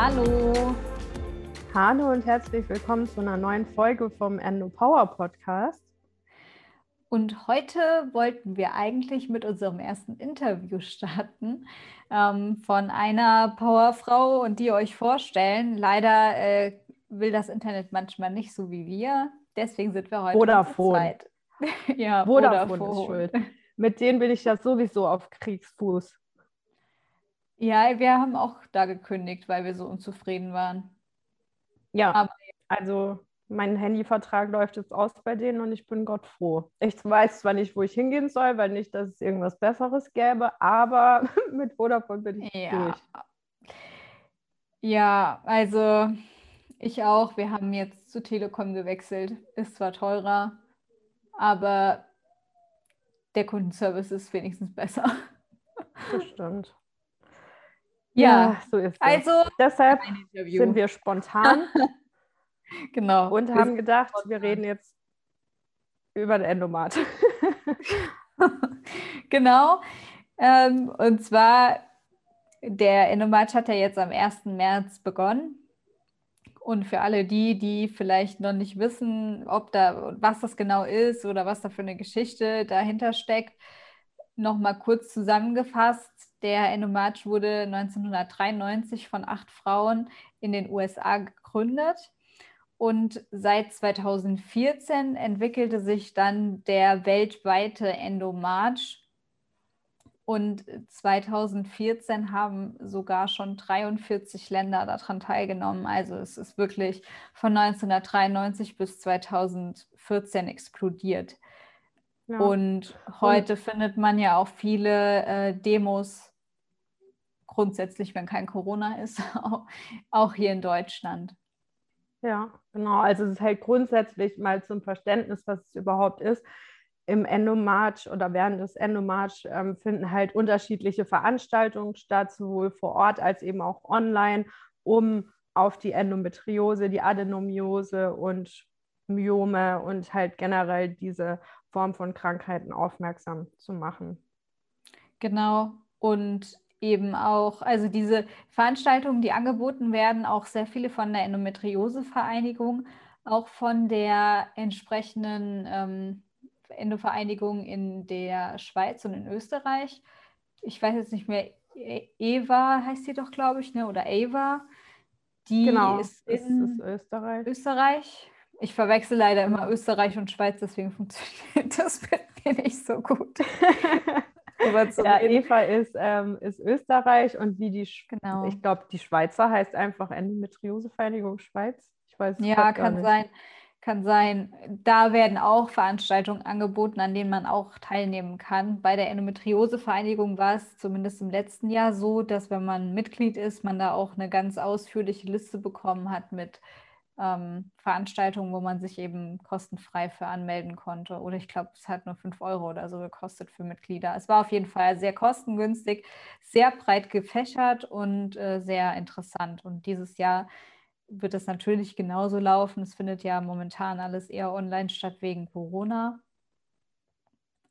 Hallo. Hallo und herzlich willkommen zu einer neuen Folge vom Endo Power Podcast. Und heute wollten wir eigentlich mit unserem ersten Interview starten ähm, von einer Powerfrau und die euch vorstellen. Leider äh, will das Internet manchmal nicht so wie wir. Deswegen sind wir heute Vodafone. ja, Vodafone, Vodafone ist schuld. Mit denen bin ich ja sowieso auf Kriegsfuß. Ja, wir haben auch da gekündigt, weil wir so unzufrieden waren. Ja, Aber, also mein Handyvertrag läuft jetzt aus bei denen und ich bin Gott froh. Ich weiß zwar nicht, wo ich hingehen soll, weil nicht, dass es irgendwas Besseres gäbe, aber mit Vodafone bin ich ja. durch. Ja, also ich auch. Wir haben jetzt zu Telekom gewechselt. Ist zwar teurer, aber der Kundenservice ist wenigstens besser. Das stimmt. Ja, ja so ist es. Also, deshalb sind wir spontan. genau. Und haben gedacht, spontan. wir reden jetzt über den Endomat. genau. Ähm, und zwar, der Endomat hat ja jetzt am 1. März begonnen. Und für alle die, die vielleicht noch nicht wissen, ob da, was das genau ist oder was da für eine Geschichte dahinter steckt, nochmal kurz zusammengefasst. Der Endomatch wurde 1993 von acht Frauen in den USA gegründet. Und seit 2014 entwickelte sich dann der weltweite Endomarch. Und 2014 haben sogar schon 43 Länder daran teilgenommen. Also es ist wirklich von 1993 bis 2014 explodiert. Ja. Und heute und, findet man ja auch viele äh, Demos, grundsätzlich, wenn kein Corona ist, auch hier in Deutschland. Ja, genau. Also es ist halt grundsätzlich mal zum Verständnis, was es überhaupt ist. Im Endomarch oder während des Endomarch ähm, finden halt unterschiedliche Veranstaltungen statt, sowohl vor Ort als eben auch online, um auf die Endometriose, die Adenomiose und Myome und halt generell diese Form von Krankheiten aufmerksam zu machen. Genau. Und eben auch, also diese Veranstaltungen, die angeboten werden, auch sehr viele von der Endometriose-Vereinigung, auch von der entsprechenden ähm, Endovereinigung in der Schweiz und in Österreich. Ich weiß jetzt nicht mehr, Eva heißt sie doch, glaube ich, ne? oder Ava. Die genau, ist in ist Österreich. Österreich. Ich verwechsel leider immer Österreich und Schweiz, deswegen funktioniert das mit mir nicht so gut. ja, Eva ist, ähm, ist Österreich und wie die, genau. ich glaube, die Schweizer heißt einfach Endometriosevereinigung Schweiz. Ich weiß Ja, kann sein. Kann sein. Da werden auch Veranstaltungen angeboten, an denen man auch teilnehmen kann. Bei der Endometriosevereinigung war es zumindest im letzten Jahr so, dass wenn man Mitglied ist, man da auch eine ganz ausführliche Liste bekommen hat mit ähm, Veranstaltungen, wo man sich eben kostenfrei für anmelden konnte. Oder ich glaube, es hat nur 5 Euro oder so gekostet für Mitglieder. Es war auf jeden Fall sehr kostengünstig, sehr breit gefächert und äh, sehr interessant. Und dieses Jahr wird es natürlich genauso laufen. Es findet ja momentan alles eher online statt wegen Corona.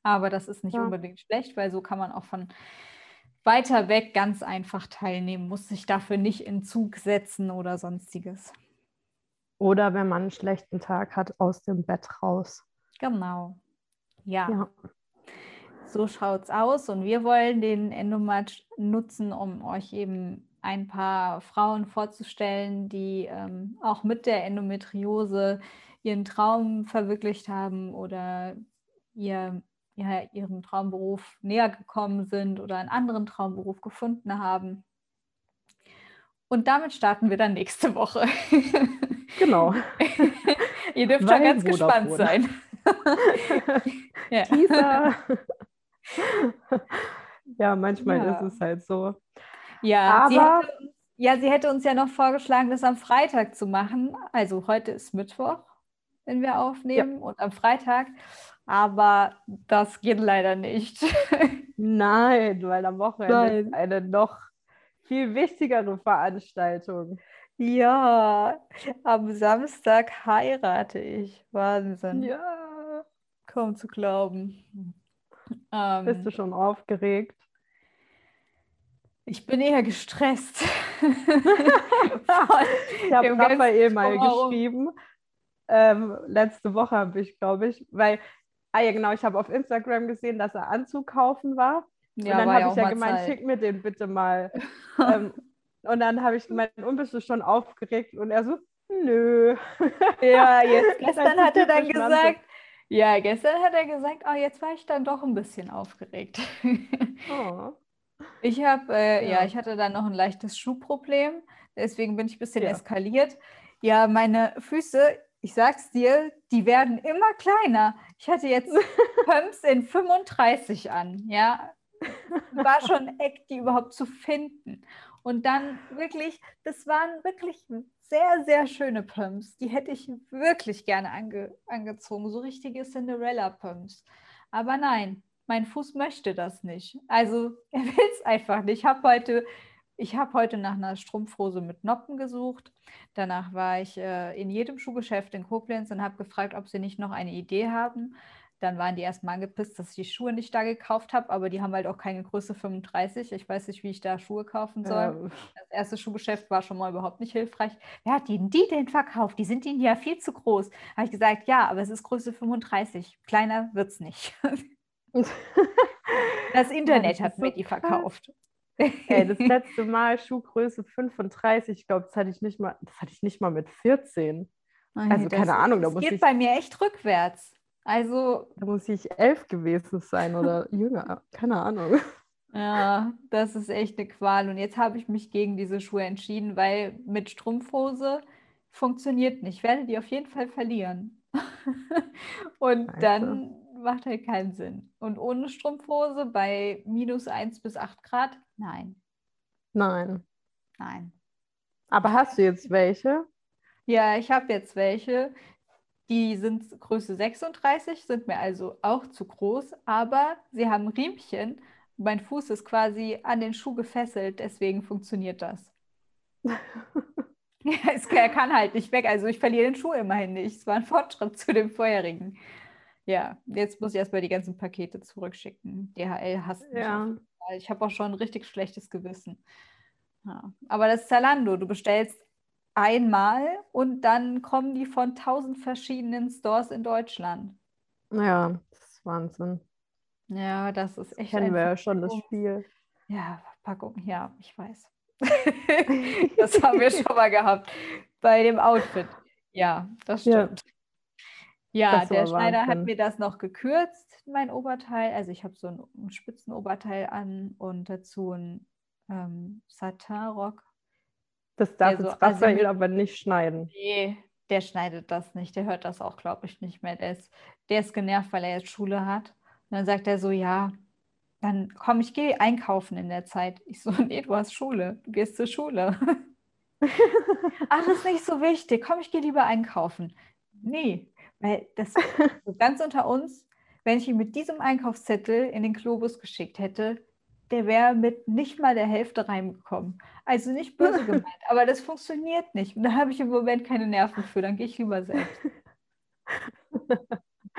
Aber das ist nicht ja. unbedingt schlecht, weil so kann man auch von weiter weg ganz einfach teilnehmen, muss sich dafür nicht in Zug setzen oder sonstiges. Oder wenn man einen schlechten Tag hat, aus dem Bett raus. Genau. Ja. ja. So schaut's aus. Und wir wollen den Endomatch nutzen, um euch eben ein paar Frauen vorzustellen, die ähm, auch mit der Endometriose ihren Traum verwirklicht haben oder ihr, ja, ihrem Traumberuf näher gekommen sind oder einen anderen Traumberuf gefunden haben. Und damit starten wir dann nächste Woche. Genau. Ihr dürft schon ganz gespannt sein. ja. Teaser. ja, manchmal ja. ist es halt so. Ja, aber sie hätte, ja, sie hätte uns ja noch vorgeschlagen, das am Freitag zu machen. Also heute ist Mittwoch, wenn wir aufnehmen, ja. und am Freitag. Aber das geht leider nicht. Nein, weil am Wochenende Nein. ist eine noch viel wichtigere Veranstaltung. Ja, am Samstag heirate ich. Wahnsinn. Ja. Kaum zu glauben. Ähm, Bist du schon aufgeregt? Ich bin eher gestresst. ich habe Raphael mal geschrieben. Ähm, letzte Woche habe ich, glaube ich, weil, ah ja genau, ich habe auf Instagram gesehen, dass er Anzug kaufen war. Ja, und dann habe ich ja gemeint, Zeit. schick mir den bitte mal. ähm, und dann habe ich gemeint, und bist du schon aufgeregt? Und er so, nö. Ja, jetzt gestern hat er dann gesagt, ja, gestern hat er gesagt, oh, jetzt war ich dann doch ein bisschen aufgeregt. Oh. Ich habe, äh, ja. ja. ich hatte dann noch ein leichtes Schuhproblem, deswegen bin ich ein bisschen ja. eskaliert. Ja, meine Füße, ich sag's dir, die werden immer kleiner. Ich hatte jetzt Pumps in 35 an, ja. War schon Eck, die überhaupt zu finden. Und dann wirklich, das waren wirklich sehr, sehr schöne Pumps. Die hätte ich wirklich gerne ange angezogen. So richtige Cinderella-Pumps. Aber nein, mein Fuß möchte das nicht. Also er will es einfach nicht. Ich habe heute, hab heute nach einer Strumpfhose mit Noppen gesucht. Danach war ich äh, in jedem Schuhgeschäft in Koblenz und habe gefragt, ob sie nicht noch eine Idee haben. Dann waren die erstmal angepisst, dass ich die Schuhe nicht da gekauft habe, aber die haben halt auch keine Größe 35. Ich weiß nicht, wie ich da Schuhe kaufen soll. Ja. Das erste Schuhgeschäft war schon mal überhaupt nicht hilfreich. Wer hat Ihnen die denn verkauft? Die sind Ihnen ja viel zu groß. Habe ich gesagt, ja, aber es ist Größe 35. Kleiner wird es nicht. Das Internet hat mir die verkauft. Ey, das letzte Mal Schuhgröße 35, ich glaube, das hatte ich nicht mal, das hatte ich nicht mal mit 14. Also keine Ahnung, da muss geht ich, bei mir echt rückwärts. Also da muss ich elf gewesen sein oder jünger, keine Ahnung. Ja, das ist echt eine Qual. Und jetzt habe ich mich gegen diese Schuhe entschieden, weil mit Strumpfhose funktioniert nicht. Ich werde die auf jeden Fall verlieren. Und also. dann macht halt keinen Sinn. Und ohne Strumpfhose bei minus 1 bis 8 Grad? Nein. Nein. Nein. Aber hast du jetzt welche? Ja, ich habe jetzt welche. Die sind Größe 36, sind mir also auch zu groß, aber sie haben Riemchen. Mein Fuß ist quasi an den Schuh gefesselt, deswegen funktioniert das. ja, es, er kann halt nicht weg. Also ich verliere den Schuh immerhin nicht. Es war ein Fortschritt zu dem vorherigen. Ja, jetzt muss ich erstmal die ganzen Pakete zurückschicken. DHL hasst mich. Ja. Ich habe auch schon ein richtig schlechtes Gewissen. Ja. Aber das ist Zalando. Du bestellst einmal und dann kommen die von tausend verschiedenen Stores in Deutschland. Ja, das ist Wahnsinn. Ja, das ist echt. Kennen wir ja schon das Spiel. Ja, Verpackung, ja, ich weiß. das haben wir schon mal gehabt bei dem Outfit. Ja, das stimmt. Ja. Ja, der Schneider hat mir das noch gekürzt, mein Oberteil. Also ich habe so ein, ein Spitzenoberteil an und dazu ein ähm, Satinrock. Das darf jetzt so, Raphael also, aber nicht schneiden. Nee, der schneidet das nicht. Der hört das auch, glaube ich, nicht mehr. Der ist, der ist genervt, weil er jetzt Schule hat. Und dann sagt er so, ja, dann komm, ich gehe einkaufen in der Zeit. Ich so, nee, du hast Schule. Du gehst zur Schule. Ach, ist nicht so wichtig. Komm, ich gehe lieber einkaufen. Nee, weil das ganz unter uns, wenn ich ihn mit diesem Einkaufszettel in den Globus geschickt hätte, der wäre mit nicht mal der Hälfte reingekommen. Also nicht böse gemeint, aber das funktioniert nicht. Und da habe ich im Moment keine Nerven für, dann gehe ich lieber selbst.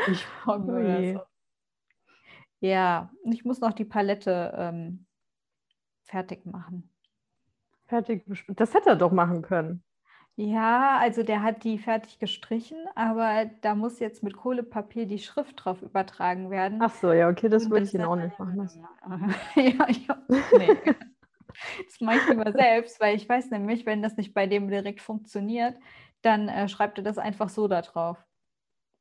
ich mich. So. Ja, ich muss noch die Palette ähm, fertig machen. Fertig, das hätte er doch machen können. Ja, also der hat die fertig gestrichen, aber da muss jetzt mit Kohlepapier die Schrift drauf übertragen werden. Ach so, ja, okay, das würde ich ihn auch nicht machen lassen. ja, ja, nee. das mache ich lieber selbst, weil ich weiß nämlich, wenn das nicht bei dem direkt funktioniert, dann äh, schreibt er das einfach so da drauf.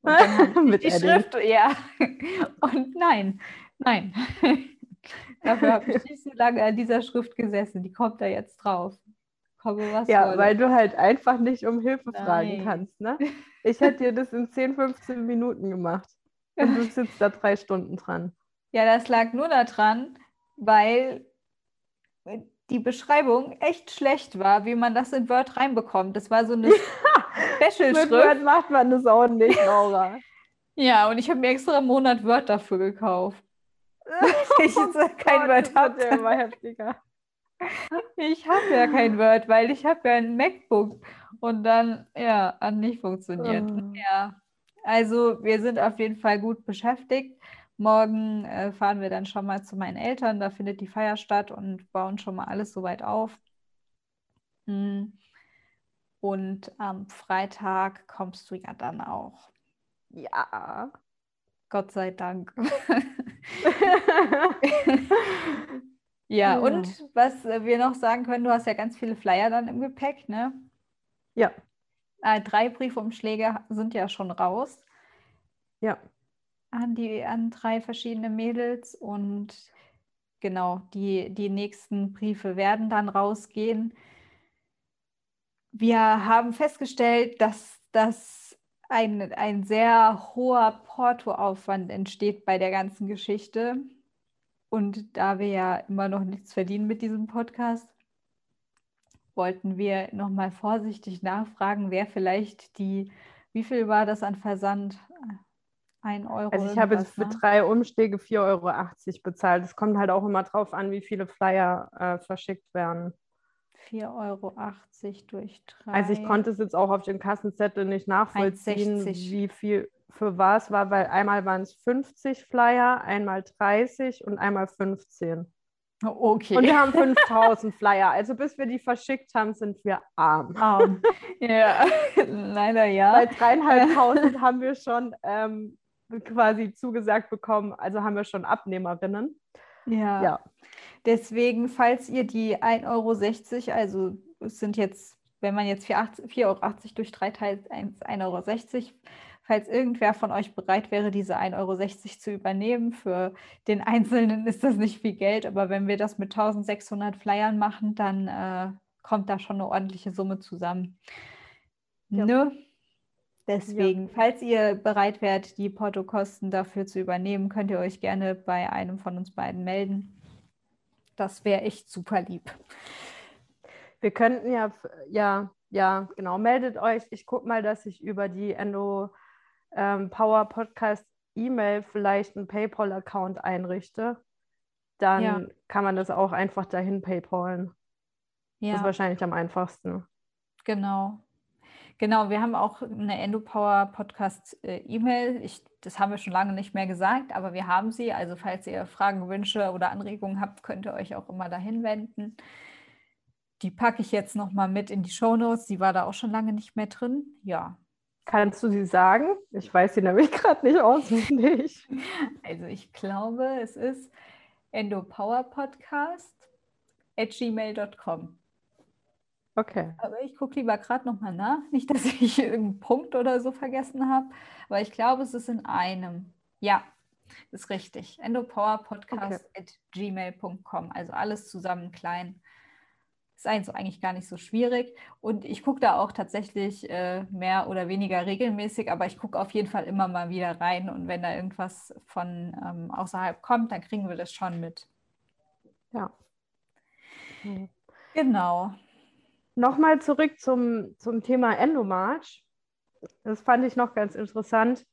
mit die Edding. Schrift, ja. Und nein, nein. Dafür habe ich nicht so lange an dieser Schrift gesessen. Die kommt da jetzt drauf komme, was Ja, wolle. weil du halt einfach nicht um Hilfe Nein. fragen kannst. Ne? Ich hätte dir das in 10, 15 Minuten gemacht. Und du sitzt da drei Stunden dran. Ja, das lag nur daran, weil die Beschreibung echt schlecht war, wie man das in Word reinbekommt. Das war so eine Special-Schrift. Mit Word macht man das auch nicht, Laura. ja, und ich habe mir extra einen Monat Word dafür gekauft. ich jetzt kein oh, Word habe. Das immer heftiger. Ich habe ja kein Word, weil ich habe ja ein MacBook und dann, ja, hat nicht funktioniert. Oh. Ja, also wir sind auf jeden Fall gut beschäftigt. morgen äh, fahren wir dann schon mal zu meinen Eltern, da findet die Feier statt und bauen schon mal alles soweit auf. Hm. Und am Freitag kommst du ja dann auch. Ja. Gott sei Dank. ja, ja, und was wir noch sagen können, du hast ja ganz viele Flyer dann im Gepäck, ne? Ja. Äh, drei Briefumschläge sind ja schon raus. Ja. An die an drei verschiedene Mädels und genau, die, die nächsten Briefe werden dann rausgehen. Wir haben festgestellt, dass das ein, ein sehr hoher Portoaufwand entsteht bei der ganzen Geschichte. Und da wir ja immer noch nichts verdienen mit diesem Podcast, wollten wir nochmal vorsichtig nachfragen, wer vielleicht die, wie viel war das an Versand? Ein Euro. Also ich habe jetzt für ne? drei Umschläge 4,80 Euro bezahlt. Es kommt halt auch immer drauf an, wie viele Flyer äh, verschickt werden. 4,80 Euro durch drei. Also ich konnte es jetzt auch auf dem Kassenzettel nicht nachvollziehen, wie viel für was war, weil einmal waren es 50 Flyer, einmal 30 und einmal 15. Okay. Und wir haben 5000 Flyer. Also bis wir die verschickt haben, sind wir arm. Arm. Ja, leider ja. Weil dreieinhalbtausend haben wir schon ähm, quasi zugesagt bekommen, also haben wir schon Abnehmerinnen. Ja. ja. Deswegen, falls ihr die 1,60 Euro, also es sind jetzt, wenn man jetzt 4,80 Euro durch 3 teilt, 1,60 Euro, falls irgendwer von euch bereit wäre, diese 1,60 Euro zu übernehmen, für den Einzelnen ist das nicht viel Geld, aber wenn wir das mit 1600 Flyern machen, dann äh, kommt da schon eine ordentliche Summe zusammen. Ja. Ne? Deswegen, ja. falls ihr bereit wärt, die Portokosten dafür zu übernehmen, könnt ihr euch gerne bei einem von uns beiden melden. Das wäre echt super lieb. Wir könnten ja, ja, ja, genau, meldet euch. Ich gucke mal, dass ich über die Endo ähm, Power Podcast E-Mail vielleicht einen PayPal-Account einrichte. Dann ja. kann man das auch einfach dahin PayPalen. Ja. Das ist wahrscheinlich am einfachsten. Genau. Genau, wir haben auch eine EndoPower Podcast äh, E-Mail. Das haben wir schon lange nicht mehr gesagt, aber wir haben sie. Also falls ihr Fragen, Wünsche oder Anregungen habt, könnt ihr euch auch immer dahin wenden. Die packe ich jetzt nochmal mit in die Show Notes. Die war da auch schon lange nicht mehr drin. Ja. Kannst du sie sagen? Ich weiß sie nämlich gerade nicht auswendig. Also ich glaube, es ist endopowerpodcast at gmail.com. Okay. Aber ich gucke lieber gerade nochmal nach. Nicht, dass ich irgendeinen Punkt oder so vergessen habe. Aber ich glaube, es ist in einem. Ja, ist richtig. endopowerpodcast okay. at gmail.com. Also alles zusammen klein. Ist eigentlich gar nicht so schwierig. Und ich gucke da auch tatsächlich äh, mehr oder weniger regelmäßig, aber ich gucke auf jeden Fall immer mal wieder rein. Und wenn da irgendwas von ähm, außerhalb kommt, dann kriegen wir das schon mit. Ja. Mhm. Genau. Nochmal zurück zum, zum Thema Endomarch. Das fand ich noch ganz interessant.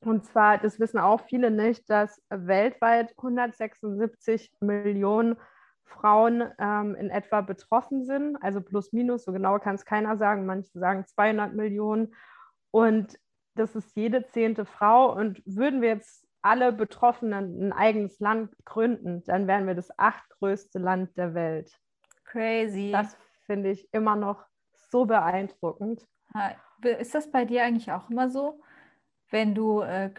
Und zwar, das wissen auch viele nicht, dass weltweit 176 Millionen Frauen ähm, in etwa betroffen sind. Also plus minus, so genau kann es keiner sagen. Manche sagen 200 Millionen. Und das ist jede zehnte Frau. Und würden wir jetzt alle Betroffenen ein eigenes Land gründen, dann wären wir das achtgrößte Land der Welt. Crazy. Das finde ich immer noch so beeindruckend. Ist das bei dir eigentlich auch immer so, wenn du, äh,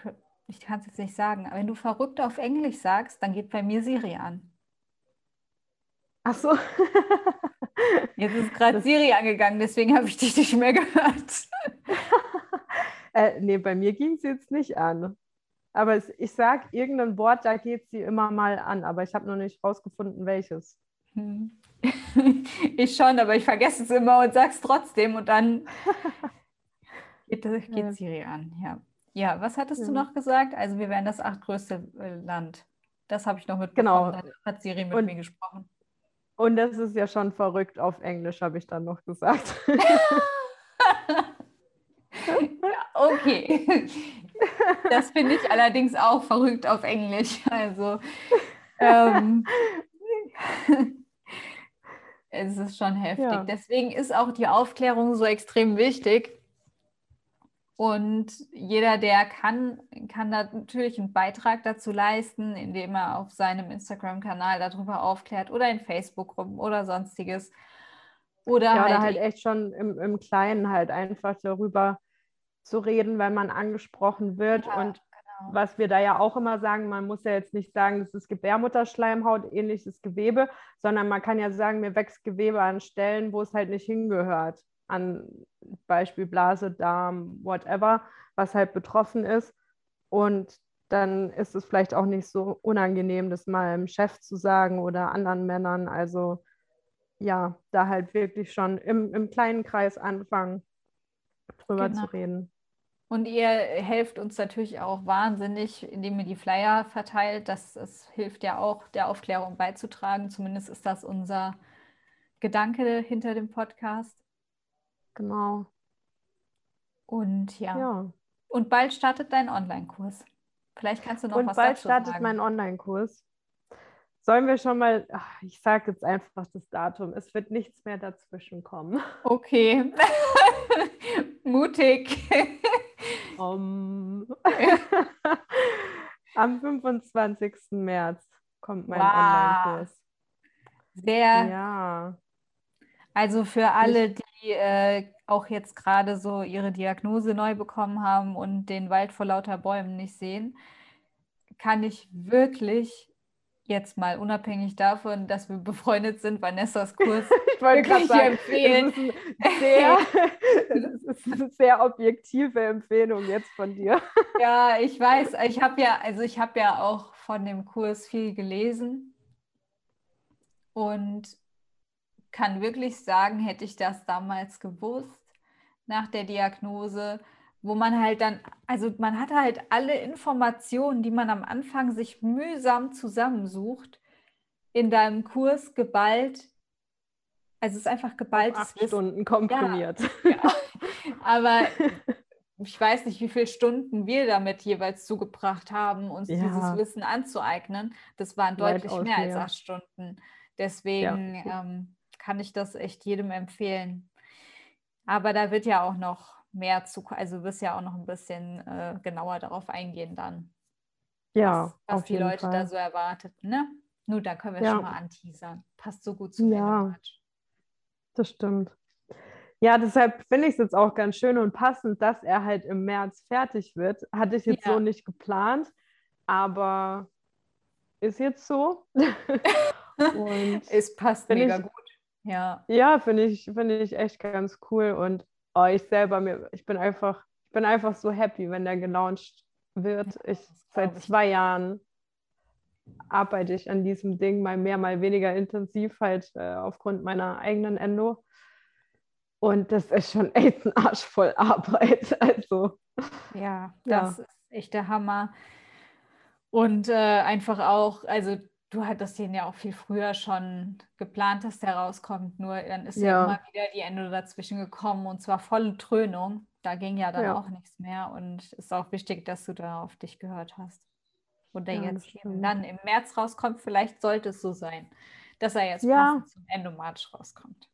ich kann es jetzt nicht sagen, aber wenn du verrückt auf Englisch sagst, dann geht bei mir Siri an. Ach so. Jetzt ist gerade Siri angegangen, deswegen habe ich dich nicht mehr gehört. äh, nee, bei mir ging sie jetzt nicht an. Aber es, ich sage irgendein Wort, da geht sie immer mal an, aber ich habe noch nicht rausgefunden, welches. Hm. ich schon, aber ich vergesse es immer und sage es trotzdem und dann geht, geht Siri an. Ja. ja, was hattest ja. du noch gesagt? Also wir wären das achtgrößte äh, Land. Das habe ich noch mitbekommen. Genau. Da hat Siri mit und, mir gesprochen. Und das ist ja schon verrückt auf Englisch, habe ich dann noch gesagt. okay. Das finde ich allerdings auch verrückt auf Englisch. Also ähm, es ist schon heftig. Ja. Deswegen ist auch die Aufklärung so extrem wichtig. Und jeder, der kann, kann da natürlich einen Beitrag dazu leisten, indem er auf seinem Instagram-Kanal darüber aufklärt oder in Facebook-Gruppen oder sonstiges. Oder ja, halt, oder halt echt schon im, im Kleinen halt einfach darüber zu reden, wenn man angesprochen wird. Ja, und. Was wir da ja auch immer sagen, man muss ja jetzt nicht sagen, das ist Gebärmutterschleimhaut, ähnliches Gewebe, sondern man kann ja sagen, mir wächst Gewebe an Stellen, wo es halt nicht hingehört. An Beispiel Blase, Darm, whatever, was halt betroffen ist. Und dann ist es vielleicht auch nicht so unangenehm, das mal im Chef zu sagen oder anderen Männern. Also ja, da halt wirklich schon im, im kleinen Kreis anfangen, drüber genau. zu reden. Und ihr helft uns natürlich auch wahnsinnig, indem ihr die Flyer verteilt. Das, das hilft ja auch, der Aufklärung beizutragen. Zumindest ist das unser Gedanke hinter dem Podcast. Genau. Und ja. ja. Und bald startet dein Online-Kurs. Vielleicht kannst du noch Und was bald startet sagen. mein Online-Kurs. Sollen wir schon mal, ach, ich sage jetzt einfach das Datum, es wird nichts mehr dazwischen kommen. Okay. Mutig. Um. Am 25. März kommt mein wow. Online-Kurs. Sehr. Ja. Also für alle, die äh, auch jetzt gerade so ihre Diagnose neu bekommen haben und den Wald vor lauter Bäumen nicht sehen, kann ich wirklich jetzt mal unabhängig davon, dass wir befreundet sind, Vanessas Kurs ich wollte gerade sagen, empfehlen. Das ist, sehr, das ist eine sehr objektive Empfehlung jetzt von dir. Ja, ich weiß. Ich habe ja, also ich habe ja auch von dem Kurs viel gelesen und kann wirklich sagen, hätte ich das damals gewusst nach der Diagnose, wo man halt dann, also man hat halt alle Informationen, die man am Anfang sich mühsam zusammensucht, in deinem Kurs geballt. Also es ist einfach geballtes acht Wissen. Stunden komprimiert. Ja, ja. Aber ich weiß nicht, wie viele Stunden wir damit jeweils zugebracht haben, uns ja. dieses Wissen anzueignen. Das waren deutlich mehr, mehr als acht Stunden. Deswegen ähm, kann ich das echt jedem empfehlen. Aber da wird ja auch noch mehr zu, also wirst ja auch noch ein bisschen äh, genauer darauf eingehen dann. Ja, was, was die Leute Fall. da so erwartet, ne? Nur da können wir ja. schon mal anteasern. Passt so gut zu ja, Das stimmt. Ja, deshalb finde ich es jetzt auch ganz schön und passend, dass er halt im März fertig wird. Hatte ich jetzt ja. so nicht geplant, aber ist jetzt so. und es passt mega ich, gut. Ja, ja finde ich, find ich echt ganz cool und oh, ich selber, mir, ich bin einfach, ich bin einfach so happy, wenn der gelauncht wird. Ich seit zwei Jahren arbeite ich an diesem Ding mal mehr, mal weniger intensiv, halt äh, aufgrund meiner eigenen Endo. Und das ist schon echt ein Arsch voll Arbeit. Also, ja, das ja. ist echt der Hammer. Und äh, einfach auch, also du hattest den ja auch viel früher schon geplant, dass der rauskommt. Nur dann ist ja, ja immer wieder die Ende dazwischen gekommen und zwar volle Trönung. Da ging ja dann ja. auch nichts mehr und es ist auch wichtig, dass du da auf dich gehört hast. Und der ja, jetzt dann im März rauskommt, vielleicht sollte es so sein, dass er jetzt ja. zum Ende März rauskommt.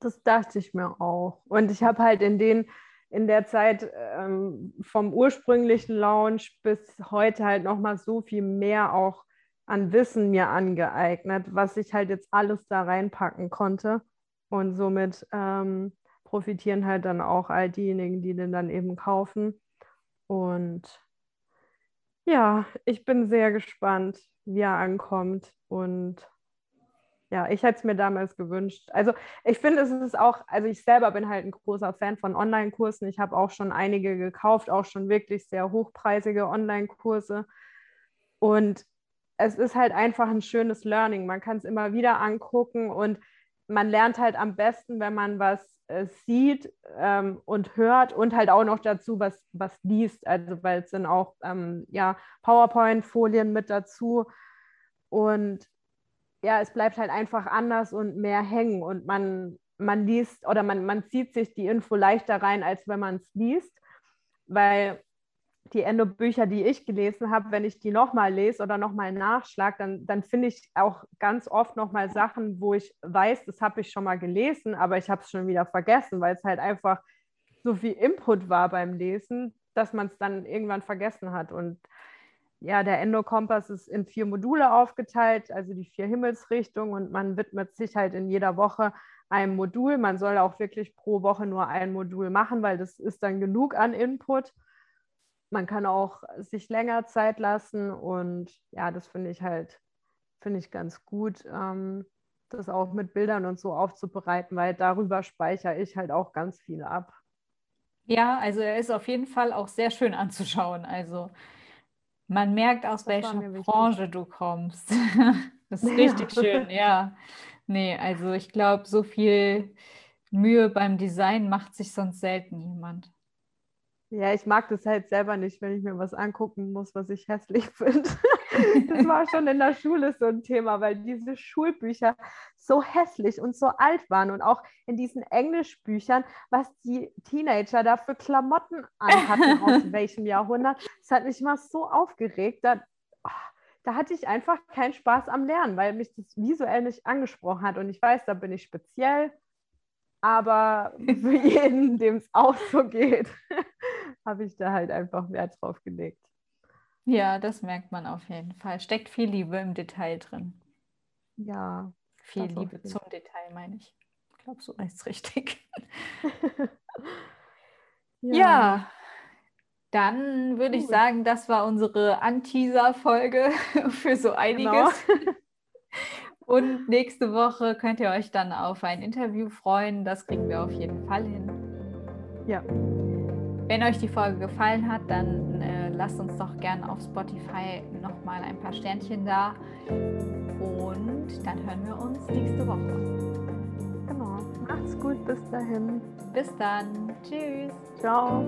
Das dachte ich mir auch. Und ich habe halt in den in der Zeit ähm, vom ursprünglichen Launch bis heute halt nochmal so viel mehr auch an Wissen mir angeeignet, was ich halt jetzt alles da reinpacken konnte. Und somit ähm, profitieren halt dann auch all diejenigen, die den dann eben kaufen. Und ja, ich bin sehr gespannt, wie er ankommt. Und ja, ich hätte es mir damals gewünscht. Also ich finde, es ist auch, also ich selber bin halt ein großer Fan von Online-Kursen. Ich habe auch schon einige gekauft, auch schon wirklich sehr hochpreisige Online-Kurse. Und es ist halt einfach ein schönes Learning. Man kann es immer wieder angucken und man lernt halt am besten, wenn man was äh, sieht ähm, und hört und halt auch noch dazu was, was liest. Also weil es sind auch ähm, ja, PowerPoint-Folien mit dazu. Und ja, es bleibt halt einfach anders und mehr hängen und man, man liest oder man, man zieht sich die Info leichter rein, als wenn man es liest. Weil die Endo-Bücher, die ich gelesen habe, wenn ich die nochmal lese oder nochmal nachschlage, dann, dann finde ich auch ganz oft nochmal Sachen, wo ich weiß, das habe ich schon mal gelesen, aber ich habe es schon wieder vergessen, weil es halt einfach so viel Input war beim Lesen, dass man es dann irgendwann vergessen hat. Und ja, der Endokompass ist in vier Module aufgeteilt, also die vier Himmelsrichtungen und man widmet sich halt in jeder Woche einem Modul. Man soll auch wirklich pro Woche nur ein Modul machen, weil das ist dann genug an Input. Man kann auch sich länger Zeit lassen und ja, das finde ich halt, finde ich ganz gut, ähm, das auch mit Bildern und so aufzubereiten, weil darüber speichere ich halt auch ganz viel ab. Ja, also er ist auf jeden Fall auch sehr schön anzuschauen. Also man merkt, aus das welcher Branche du kommst. das ist richtig ja. schön, ja. Nee, also ich glaube, so viel Mühe beim Design macht sich sonst selten jemand. Ja, ich mag das halt selber nicht, wenn ich mir was angucken muss, was ich hässlich finde. das war schon in der Schule so ein Thema, weil diese Schulbücher so hässlich und so alt waren und auch in diesen Englischbüchern, was die Teenager da für Klamotten anhatten, aus welchem Jahrhundert. Das hat mich mal so aufgeregt. Da, oh, da hatte ich einfach keinen Spaß am Lernen, weil mich das visuell nicht angesprochen hat. Und ich weiß, da bin ich speziell, aber für jeden, dem es auch so geht, habe ich da halt einfach Wert drauf gelegt. Ja, das merkt man auf jeden Fall. Steckt viel Liebe im Detail drin. Ja. Viel Liebe zum Detail, meine ich. Ich glaube, so ist es richtig. ja. ja. dann würde ich sagen, das war unsere Anteaser-Folge für so einiges. Genau. Und nächste Woche könnt ihr euch dann auf ein Interview freuen. Das kriegen wir auf jeden Fall hin. Ja. Wenn euch die Folge gefallen hat, dann äh, lasst uns doch gerne auf Spotify nochmal ein paar Sternchen da. Und dann hören wir uns nächste Woche. Genau. Macht's gut. Bis dahin. Bis dann. Tschüss. Ciao.